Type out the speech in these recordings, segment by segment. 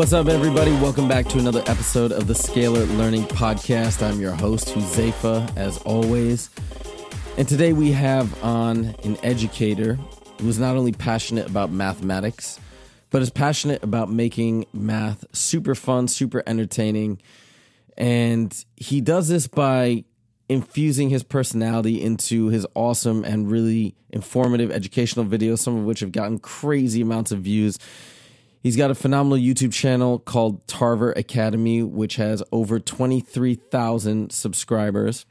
What's up, everybody? Welcome back to another episode of the Scalar Learning Podcast. I'm your host, Huzaifa, as always. And today we have on an educator who is not only passionate about mathematics, but is passionate about making math super fun, super entertaining. And he does this by infusing his personality into his awesome and really informative educational videos, some of which have gotten crazy amounts of views. He's got a phenomenal YouTube channel called Tarver Academy, which has over 23,000 subscribers.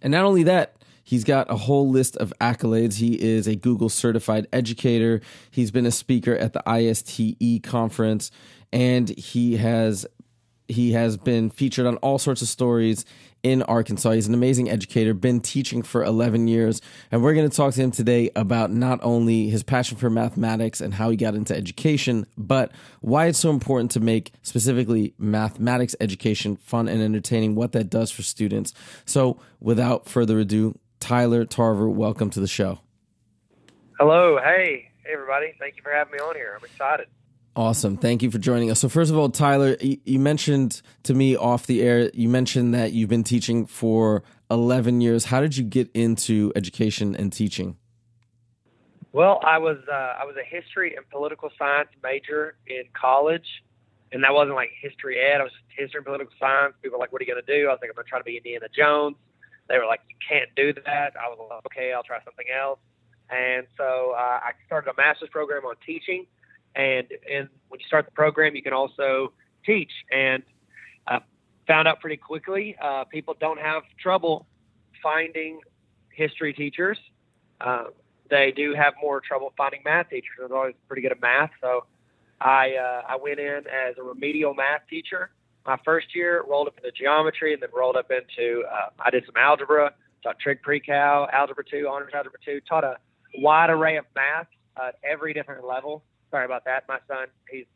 And not only that, he's got a whole list of accolades. He is a Google certified educator. He's been a speaker at the ISTE conference and he has he has been featured on all sorts of stories in Arkansas. He's an amazing educator, been teaching for 11 years. And we're going to talk to him today about not only his passion for mathematics and how he got into education, but why it's so important to make specifically mathematics education fun and entertaining, what that does for students. So without further ado, Tyler Tarver, welcome to the show. Hello. Hey, hey everybody. Thank you for having me on here. I'm excited. Awesome. Thank you for joining us. So, first of all, Tyler, you mentioned to me off the air, you mentioned that you've been teaching for 11 years. How did you get into education and teaching? Well, I was uh, I was a history and political science major in college, and that wasn't like history ed. I was history and political science. People were like, "What are you going to do?" I was like, "I'm going to try to be Indiana Jones." They were like, "You can't do that." I was like, "Okay, I'll try something else." And so uh, I started a master's program on teaching and and when you start the program, you can also teach. And I found out pretty quickly uh, people don't have trouble finding history teachers. Uh, they do have more trouble finding math teachers. I was always pretty good at math, so I uh, I went in as a remedial math teacher. My first year rolled up into geometry, and then rolled up into uh, I did some algebra, taught trig pre-cal, algebra two, honors algebra two, taught a wide array of math at every different level sorry about that. My son, he's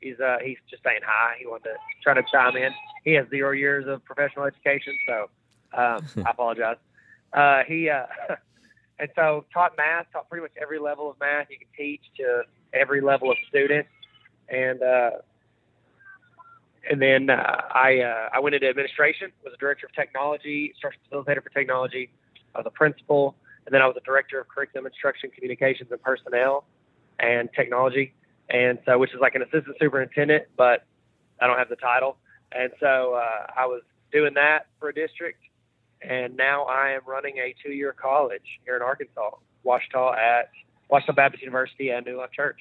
he's uh, he's just saying hi. He wanted to try to chime in. He has zero years of professional education, so um, I apologize. Uh, he uh, and so taught math, taught pretty much every level of math you can teach to every level of student, and uh, and then uh, I uh, I went into administration, was a director of technology, instruction facilitator for technology. I was a principal, and then I was a director of curriculum instruction, communications, and personnel and technology, and so which is like an assistant superintendent, but I don't have the title. And so uh, I was doing that for a district, and now I am running a two-year college here in Arkansas, Ouachita at Ouachita Baptist University and New Life Church.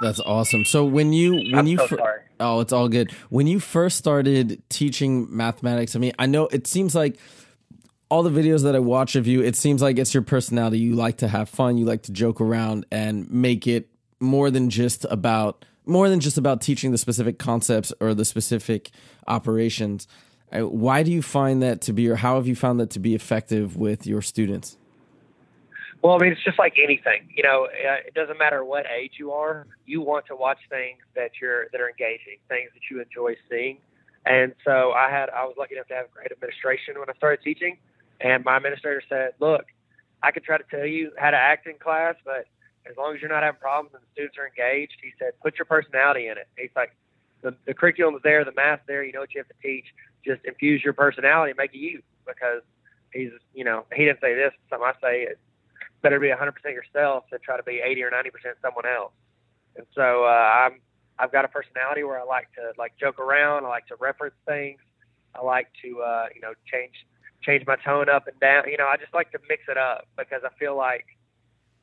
That's awesome. So when you when I'm you so fir- oh, it's all good. When you first started teaching mathematics, I mean, I know it seems like all the videos that I watch of you, it seems like it's your personality. You like to have fun, you like to joke around and make it more than just about more than just about teaching the specific concepts or the specific operations. Uh, why do you find that to be, or how have you found that to be effective with your students? Well, I mean, it's just like anything. You know, uh, it doesn't matter what age you are. You want to watch things that you're that are engaging, things that you enjoy seeing. And so I had I was lucky enough to have great administration when I started teaching. And my administrator said, look, I could try to tell you how to act in class, but as long as you're not having problems and the students are engaged, he said, put your personality in it. He's like, the, the curriculum is there, the math's there, you know what you have to teach. Just infuse your personality and make it you because he's, you know, he didn't say this. Something I say is better be 100% yourself than try to be 80 or 90% someone else. And so uh, I'm, I've got a personality where I like to like joke around. I like to reference things. I like to, uh, you know, change change my tone up and down. You know, I just like to mix it up because I feel like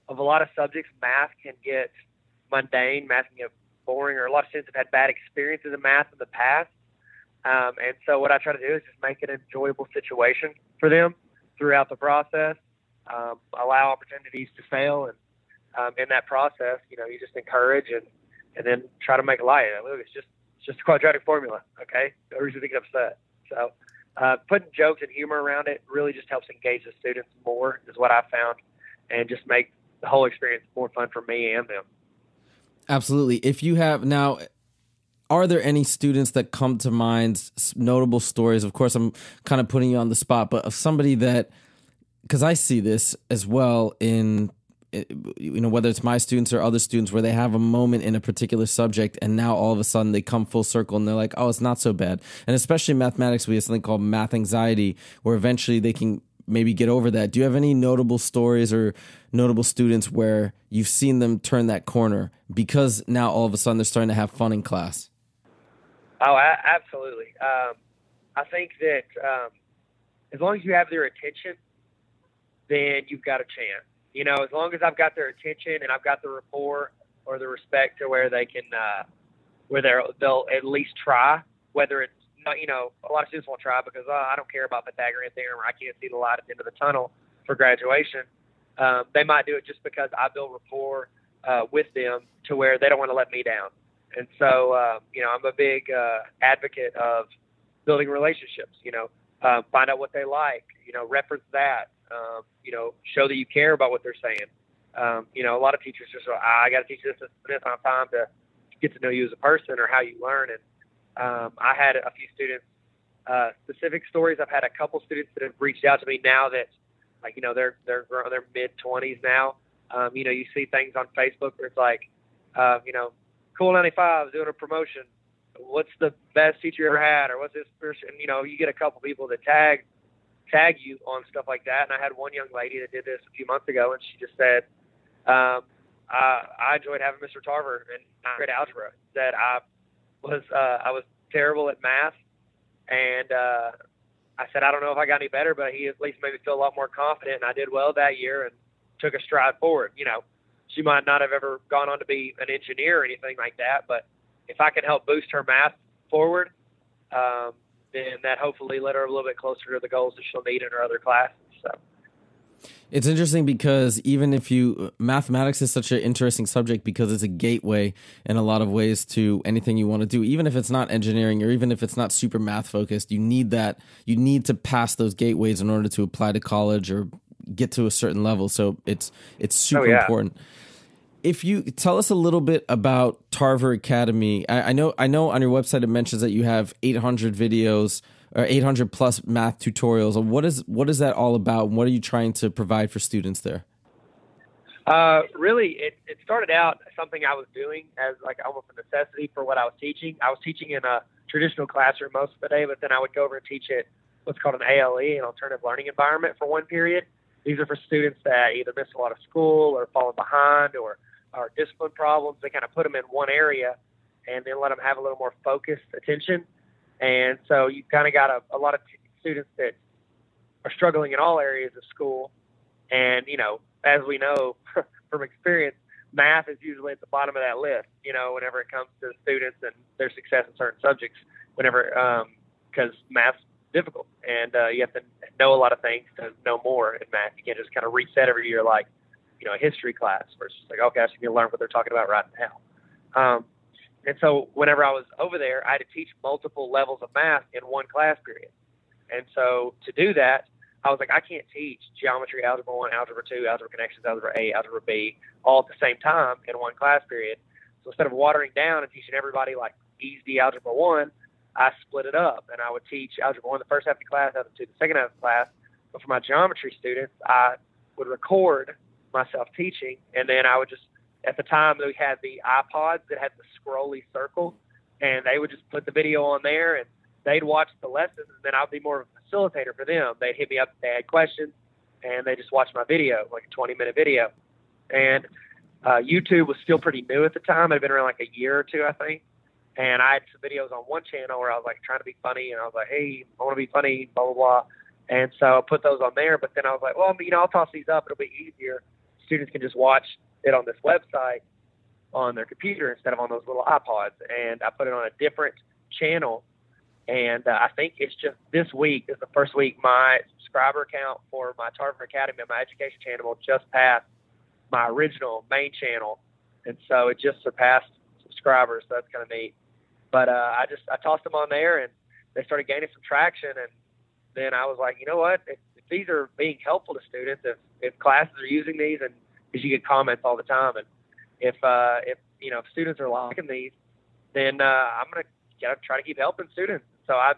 of a lot of subjects, math can get mundane, math can get boring, or a lot of students have had bad experiences in math in the past. Um, and so what I try to do is just make it an enjoyable situation for them throughout the process, um, allow opportunities to fail and um, in that process, you know, you just encourage and and then try to make light. Look, it's just it's just a quadratic formula. Okay, no reason to get upset. So uh, putting jokes and humor around it really just helps engage the students more, is what I found, and just make the whole experience more fun for me and them. Absolutely. If you have now, are there any students that come to mind, notable stories? Of course, I'm kind of putting you on the spot, but of somebody that, because I see this as well in you know whether it's my students or other students where they have a moment in a particular subject and now all of a sudden they come full circle and they're like oh it's not so bad. And especially mathematics we have something called math anxiety where eventually they can maybe get over that. Do you have any notable stories or notable students where you've seen them turn that corner because now all of a sudden they're starting to have fun in class? Oh absolutely. Um, i think that um, as long as you have their attention then you've got a chance you know, as long as I've got their attention and I've got the rapport or the respect to where they can, uh, where they're, they'll at least try, whether it's not, you know, a lot of students won't try because oh, I don't care about Pythagorean theorem or I can't see the light at the end of the tunnel for graduation. Um, they might do it just because I build rapport uh, with them to where they don't want to let me down. And so, uh, you know, I'm a big uh, advocate of building relationships. You know, uh, find out what they like. You know, reference that. Um, you know, show that you care about what they're saying. Um, you know, a lot of teachers just go, ah, I got to teach this this on time to get to know you as a person or how you learn. And um, I had a few students, uh, specific stories. I've had a couple students that have reached out to me now that, like, you know, they're they're they're mid twenties now. Um, you know, you see things on Facebook where it's like, uh, you know, Cool 95 is doing a promotion. What's the best teacher you ever had, or what's this person? You know, you get a couple people that tag tag you on stuff like that. And I had one young lady that did this a few months ago, and she just said, um, I, I enjoyed having Mr. Tarver in grade algebra. That I was uh, I was terrible at math, and uh, I said I don't know if I got any better, but he at least made me feel a lot more confident, and I did well that year and took a stride forward. You know, she might not have ever gone on to be an engineer or anything like that, but if I can help boost her math forward, um, then that hopefully led her a little bit closer to the goals that she'll need in her other classes. So. It's interesting because even if you mathematics is such an interesting subject because it's a gateway in a lot of ways to anything you want to do even if it's not engineering or even if it's not super math focused you need that you need to pass those gateways in order to apply to college or get to a certain level so it's it's oh, super oh, yeah. important if you tell us a little bit about Tarver Academy, I, I, know I know on your website it mentions that you have 800 videos or 800 plus math tutorials. What is what is that all about? What are you trying to provide for students there? Uh, really, it, it started out something I was doing as like almost a necessity for what I was teaching. I was teaching in a traditional classroom most of the day, but then I would go over and teach it what's called an ALE, an alternative learning environment, for one period. These are for students that either miss a lot of school or fallen behind or or discipline problems. They kind of put them in one area and then let them have a little more focused attention. And so you've kind of got a, a lot of t- students that are struggling in all areas of school. And, you know, as we know from experience, math is usually at the bottom of that list, you know, whenever it comes to students and their success in certain subjects, whenever, because um, math's difficult and uh, you have to know a lot of things to know more in math. You can't just kind of reset every year like, you know a history class versus like okay, I should to learn what they're talking about right now. Um, and so whenever I was over there, I had to teach multiple levels of math in one class period. And so to do that, I was like, I can't teach geometry, algebra one, algebra two, algebra connections, algebra A, algebra B, all at the same time in one class period. So instead of watering down and teaching everybody like easy algebra one, I split it up and I would teach algebra one the first half of the class, algebra two the second half of the class. But for my geometry students, I would record myself teaching, and then I would just at the time we had the iPods that had the scrolly circle, and they would just put the video on there, and they'd watch the lessons, and then I'd be more of a facilitator for them. They'd hit me up if they had questions, and they just watch my video, like a 20 minute video. And uh, YouTube was still pretty new at the time. It had been around like a year or two, I think. And I had some videos on one channel where I was like trying to be funny, and I was like, "Hey, I want to be funny," blah blah blah. And so I put those on there. But then I was like, "Well, you know, I'll toss these up. It'll be easier." Students can just watch it on this website on their computer instead of on those little iPods. And I put it on a different channel. And uh, I think it's just this week is the first week my subscriber count for my Tarver Academy, and my education channel, just passed my original main channel, and so it just surpassed subscribers. So that's kind of neat. But uh, I just I tossed them on there, and they started gaining some traction. And then I was like, you know what? If, if these are being helpful to students, if if classes are using these, and because you get comments all the time, and if uh, if you know if students are liking these, then uh, I'm gonna gotta try to keep helping students. So I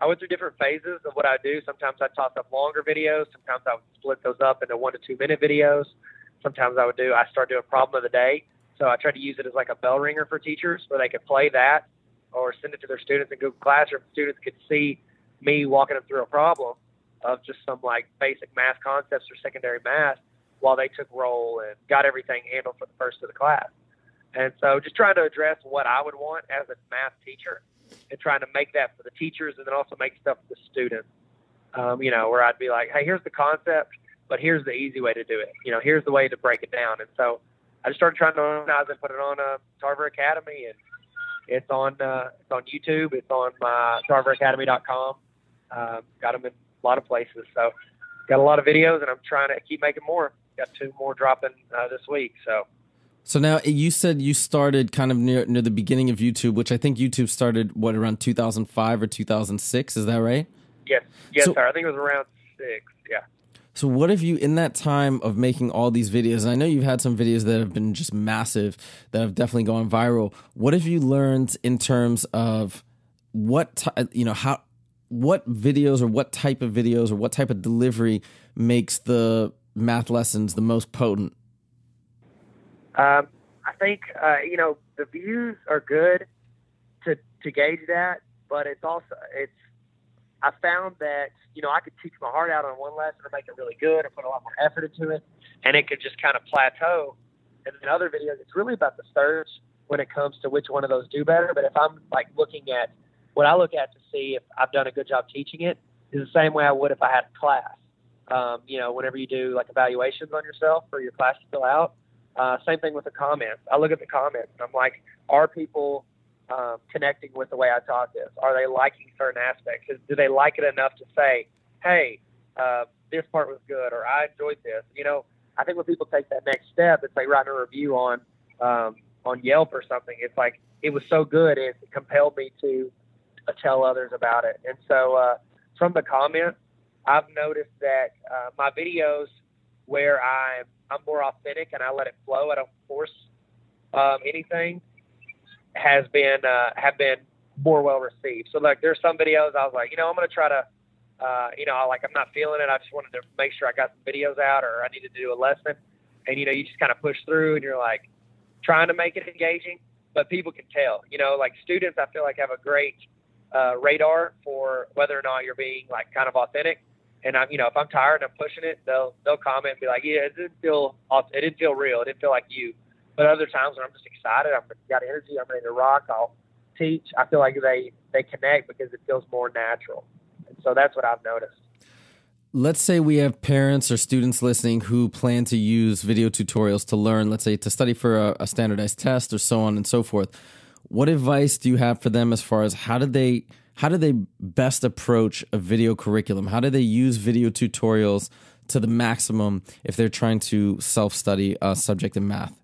I went through different phases of what I do. Sometimes I toss up longer videos. Sometimes I would split those up into one to two minute videos. Sometimes I would do I start doing problem of the day. So I try to use it as like a bell ringer for teachers where they could play that or send it to their students in Google Classroom. Students could see me walking them through a problem of just some like basic math concepts or secondary math while they took roll and got everything handled for the first of the class. And so just trying to address what I would want as a math teacher and trying to make that for the teachers and then also make stuff for the students. Um, you know, where I'd be like, hey, here's the concept, but here's the easy way to do it. You know, here's the way to break it down. And so I just started trying to organize and put it on uh, Tarver Academy, and it's on uh, it's on YouTube. It's on my TarverAcademy.com. Um, got them in a lot of places. So got a lot of videos, and I'm trying to keep making more. Got two more dropping uh, this week. So so now you said you started kind of near near the beginning of YouTube, which I think YouTube started what around 2005 or 2006. Is that right? Yes, yes, so, sir. I think it was around six. Yeah. So what have you in that time of making all these videos? And I know you've had some videos that have been just massive, that have definitely gone viral. What have you learned in terms of what you know how what videos or what type of videos or what type of delivery makes the math lessons the most potent? Um, I think uh, you know the views are good to to gauge that, but it's also it's. I found that you know I could teach my heart out on one lesson or make it really good and put a lot more effort into it, and it could just kind of plateau. And in other videos, it's really about the search when it comes to which one of those do better. But if I'm like looking at what I look at to see if I've done a good job teaching it, is the same way I would if I had a class. Um, you know, whenever you do like evaluations on yourself or your class to fill out, uh, same thing with the comments. I look at the comments and I'm like, are people um, connecting with the way I taught this? Are they liking certain aspects? Do they like it enough to say, hey, uh, this part was good or I enjoyed this? You know, I think when people take that next step, it's like writing a review on um, on Yelp or something. It's like it was so good it compelled me to uh, tell others about it. And so uh, from the comments, I've noticed that uh, my videos where I'm I'm more authentic and I let it flow. I don't force um, anything. Has been uh, have been more well received. So like there's some videos I was like, you know, I'm gonna try to, uh, you know, like I'm not feeling it. I just wanted to make sure I got some videos out or I needed to do a lesson. And you know, you just kind of push through and you're like trying to make it engaging, but people can tell. You know, like students, I feel like have a great uh, radar for whether or not you're being like kind of authentic and I'm, you know, if I'm tired and I'm pushing it, they'll they'll comment and be like, yeah, it didn't feel, it didn't feel real, it didn't feel like you. But other times when I'm just excited, I'm got energy, I'm ready to rock, I'll teach. I feel like they they connect because it feels more natural, and so that's what I've noticed. Let's say we have parents or students listening who plan to use video tutorials to learn, let's say to study for a, a standardized test or so on and so forth. What advice do you have for them as far as how did they how do they best approach a video curriculum? How do they use video tutorials to the maximum if they're trying to self study a subject in math?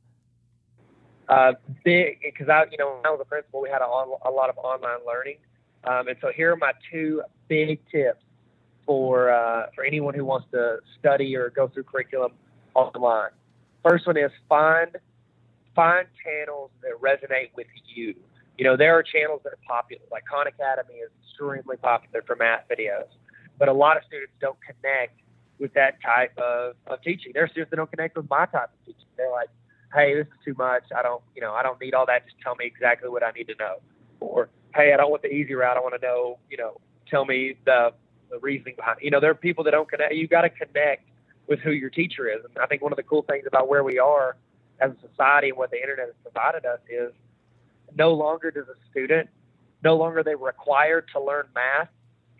Uh, because I, you know, when I was a principal, we had a, a lot of online learning, um, and so here are my two big tips for uh, for anyone who wants to study or go through curriculum online. First one is find find channels that resonate with you you know, there are channels that are popular, like Khan Academy is extremely popular for math videos, but a lot of students don't connect with that type of, of teaching. There are students that don't connect with my type of teaching. They're like, hey, this is too much. I don't, you know, I don't need all that. Just tell me exactly what I need to know. Or, hey, I don't want the easy route. I want to know, you know, tell me the, the reasoning behind it. You know, there are people that don't connect. You've got to connect with who your teacher is. And I think one of the cool things about where we are as a society and what the internet has provided us is – no longer does a student, no longer they required to learn math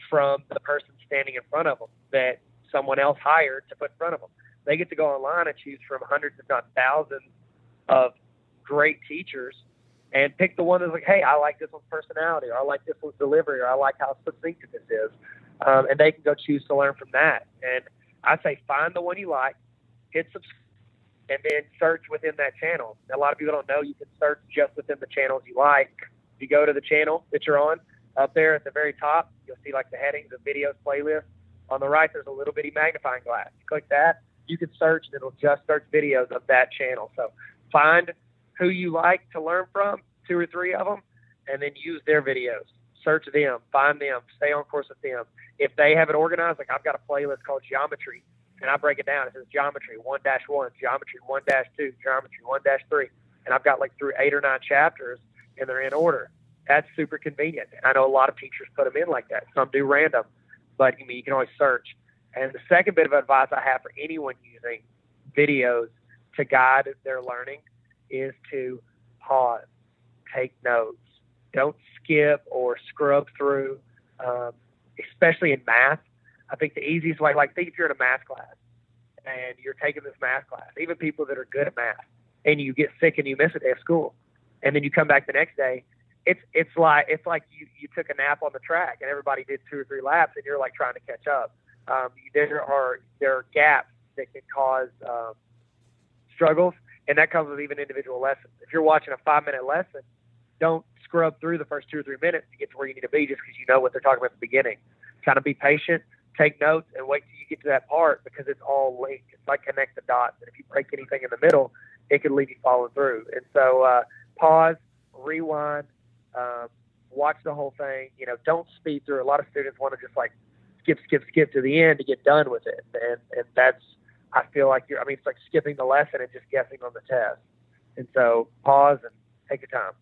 from the person standing in front of them that someone else hired to put in front of them. They get to go online and choose from hundreds, if not thousands, of great teachers and pick the one that's like, hey, I like this one's personality, or I like this one's delivery, or I like how succinct this is. Um, and they can go choose to learn from that. And I say find the one you like, hit subscribe, and then search within that channel. A lot of people don't know you can search just within the channels you like. If you go to the channel that you're on, up there at the very top, you'll see like the headings of videos playlist. On the right, there's a little bitty magnifying glass. You click that, you can search, and it'll just search videos of that channel. So find who you like to learn from, two or three of them, and then use their videos. Search them, find them, stay on course with them. If they have it organized, like I've got a playlist called Geometry, and I break it down. It says Geometry 1 1, Geometry 1 2, Geometry 1 3. And I've got like through eight or nine chapters, and they're in order. That's super convenient. I know a lot of teachers put them in like that. Some do random, but I mean, you can always search. And the second bit of advice I have for anyone using videos to guide their learning is to pause, take notes, don't skip or scrub through, um, especially in math. I think the easiest way, like think if you're in a math class and you're taking this math class, even people that are good at math, and you get sick and you miss a day of school, and then you come back the next day, it's it's like it's like you you took a nap on the track and everybody did two or three laps and you're like trying to catch up. Um, there are there are gaps that can cause um, struggles, and that comes with even individual lessons. If you're watching a five minute lesson, don't scrub through the first two or three minutes to get to where you need to be just because you know what they're talking about at the beginning. Kind of be patient, take notes, and wait till you get to that part because it's all linked. It's like connect the dots, and if you break anything in the middle, it could leave you falling through. And so, uh, pause, rewind, um, watch the whole thing. You know, don't speed through. A lot of students want to just like skip, skip, skip to the end to get done with it, and and that's I feel like you're. I mean, it's like skipping the lesson and just guessing on the test. And so, pause and take your time.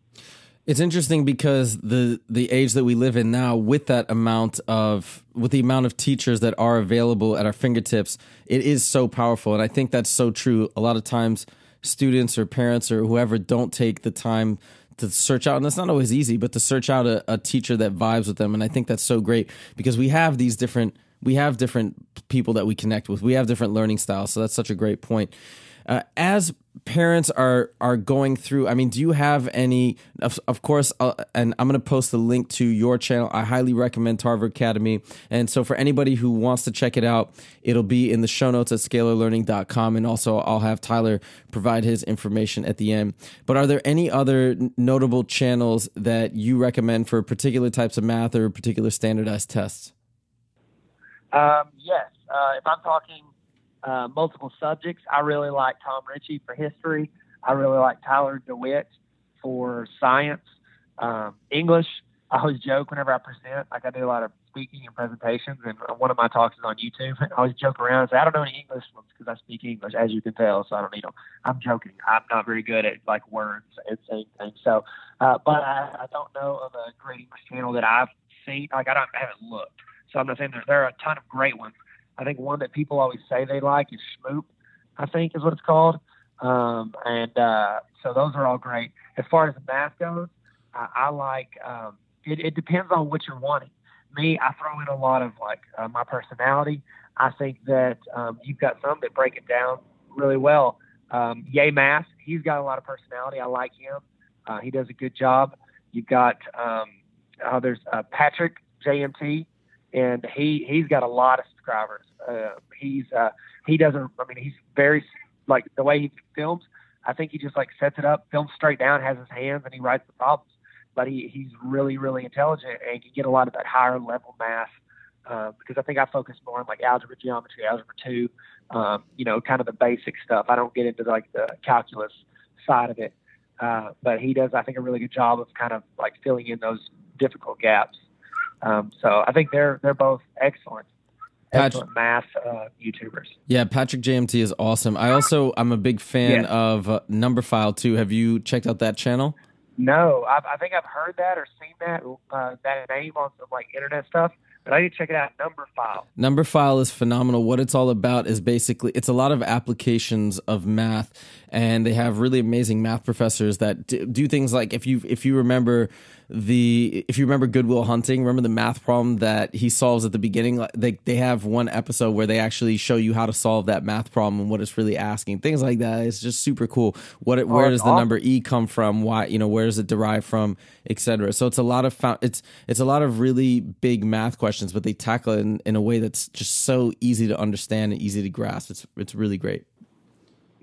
It's interesting because the the age that we live in now, with that amount of with the amount of teachers that are available at our fingertips, it is so powerful, and I think that's so true. A lot of times, students or parents or whoever don't take the time to search out, and it's not always easy, but to search out a, a teacher that vibes with them. And I think that's so great because we have these different we have different people that we connect with. We have different learning styles. So that's such a great point. Uh, as parents are are going through i mean do you have any of, of course uh, and i'm going to post the link to your channel. I highly recommend tarver academy. And so for anybody who wants to check it out it'll be in the show notes at scalarlearning.com and also i'll have tyler provide his information at the end. But are there any other notable channels that you recommend for particular types of math or particular standardized tests? Um, yes. Uh, if i'm talking uh, multiple subjects. I really like Tom Richey for history. I really like Tyler DeWitt for science. Um, English, I always joke whenever I present. Like I do a lot of speaking and presentations, and one of my talks is on YouTube. I always joke around and say, I don't know any English ones because I speak English, as you can tell, so I don't need them. I'm joking. I'm not very good at like words and saying things. So, uh, but I, I don't know of a great English channel that I've seen. Like I don't I haven't looked. So I'm not saying there, there are a ton of great ones. I think one that people always say they like is Shmoop, I think is what it's called. Um, and uh, so those are all great. As far as the math goes, I, I like um, it, it depends on what you're wanting. Me, I throw in a lot of like uh, my personality. I think that um, you've got some that break it down really well. Um, Yay Math, he's got a lot of personality. I like him. Uh, he does a good job. You've got um, uh, there's uh, Patrick JMT, and he he's got a lot of subscribers. Uh, he's uh, he doesn't. I mean, he's very like the way he films. I think he just like sets it up, films straight down, has his hands, and he writes the problems. But he he's really really intelligent and can get a lot of that higher level math. Uh, because I think I focus more on like algebra, geometry, algebra two, um, you know, kind of the basic stuff. I don't get into like the calculus side of it. Uh, but he does, I think, a really good job of kind of like filling in those difficult gaps. Um, so I think they're they're both excellent excellent math uh, YouTubers. Yeah, Patrick JMT is awesome. I also I'm a big fan yes. of uh, Numberphile too. Have you checked out that channel? No, I've, i think I've heard that or seen that uh, that name on some like internet stuff. But I need to check it out. Numberphile. Numberphile is phenomenal. What it's all about is basically it's a lot of applications of math, and they have really amazing math professors that do things like if you if you remember the if you remember Good Will Hunting, remember the math problem that he solves at the beginning. They they have one episode where they actually show you how to solve that math problem and what it's really asking. Things like that. It's just super cool. What it, oh, where oh, does the number e come from? Why you know where does it derive from, etc. So it's a lot of it's it's a lot of really big math questions, but they tackle it in, in a way that's just so easy to understand and easy to grasp. It's it's really great.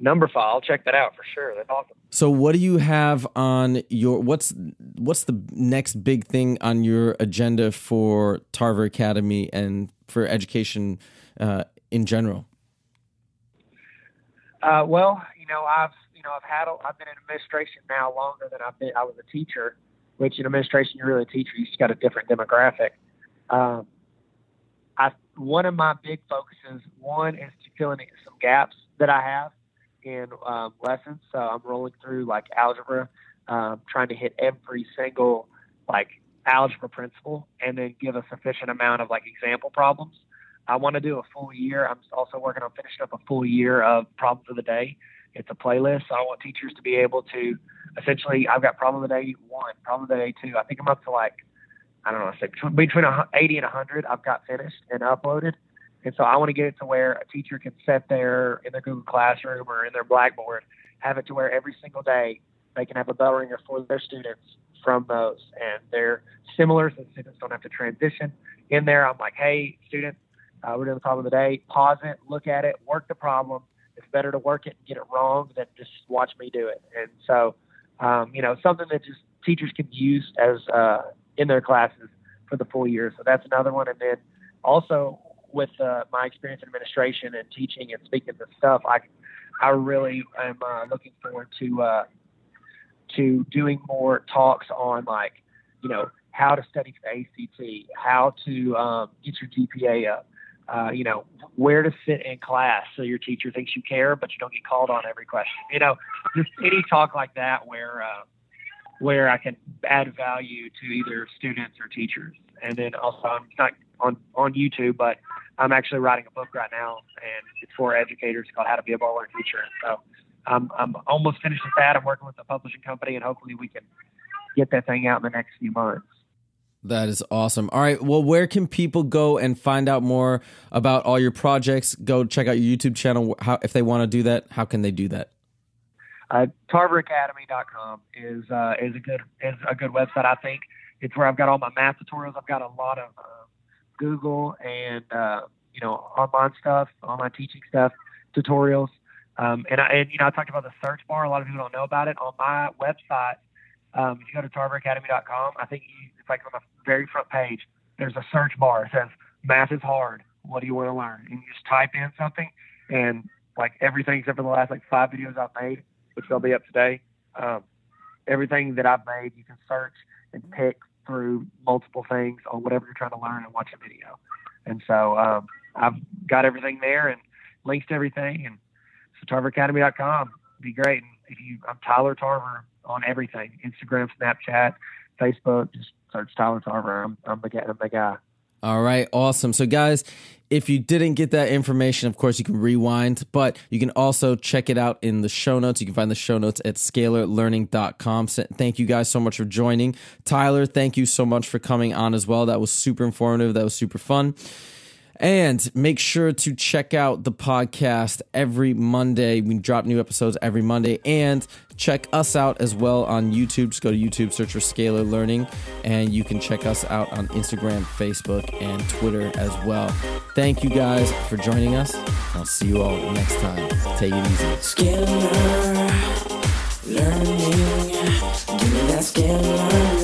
Numberphile. I'll check that out for sure. That's awesome. So, what do you have on your what's what's the next big thing on your agenda for Tarver Academy and for education uh, in general? Uh, well, you know, I've you know I've had a, I've been in administration now longer than I've been. I was a teacher, which in administration you're really a teacher. You just got a different demographic. Um, I one of my big focuses one is to fill in some gaps that I have in um, lessons. So I'm rolling through like algebra, um, trying to hit every single like algebra principle, and then give a sufficient amount of like example problems. I want to do a full year. I'm also working on finishing up a full year of problems of the day. It's a playlist. So I want teachers to be able to essentially. I've got problem of the day one, problem of the day two. I think I'm up to like I don't know, I say between, between 80 and 100. I've got finished and uploaded. And so I want to get it to where a teacher can sit there in their Google Classroom or in their Blackboard, have it to where every single day they can have a bell ringer for their students from those. And they're similar so students don't have to transition in there. I'm like, hey, students, uh, we're doing the problem of the day. Pause it, look at it, work the problem. It's better to work it and get it wrong than just watch me do it. And so, um, you know, something that just teachers can use as uh, in their classes for the full year. So that's another one. And then also with uh, my experience in administration and teaching and speaking this stuff, I I really am uh, looking forward to uh, to doing more talks on like you know how to study for ACT, how to um, get your GPA up, uh, you know where to sit in class so your teacher thinks you care, but you don't get called on every question. You know, just any talk like that where uh, where I can add value to either students or teachers. And then also, I'm not on on YouTube, but I'm actually writing a book right now, and it's for educators called How to Be a Baller Teacher. So um, I'm almost finished with that. I'm working with a publishing company, and hopefully we can get that thing out in the next few months. That is awesome. All right. Well, where can people go and find out more about all your projects? Go check out your YouTube channel. How, if they want to do that, how can they do that? Uh, TarverAcademy.com is uh, is a good is a good website. I think it's where I've got all my math tutorials. I've got a lot of uh, Google and uh, you know online stuff, online teaching stuff, tutorials. Um, and I and you know I talked about the search bar. A lot of people don't know about it. On my website, um, if you go to tarveracademy.com, I think you, it's like on the very front page. There's a search bar. It says math is hard. What do you want to learn? And you just type in something, and like everything except for the last like five videos I've made, which they'll be up today. Um, everything that I've made, you can search and pick through multiple things on whatever you're trying to learn and watch a video. And so um, I've got everything there and links to everything. And so tarveracademy.com be great. And if you, I'm Tyler Tarver on everything Instagram, Snapchat, Facebook, just search Tyler Tarver. I'm, I'm, the, I'm the guy. All right, awesome. So, guys, if you didn't get that information, of course, you can rewind, but you can also check it out in the show notes. You can find the show notes at scalarlearning.com. Thank you guys so much for joining. Tyler, thank you so much for coming on as well. That was super informative. That was super fun. And make sure to check out the podcast every Monday. We drop new episodes every Monday. And check us out as well on YouTube. Just go to YouTube, search for Scalar Learning, and you can check us out on Instagram, Facebook, and Twitter as well. Thank you guys for joining us. I'll see you all next time. Take it easy. Scalar Learning. Give me that scalar.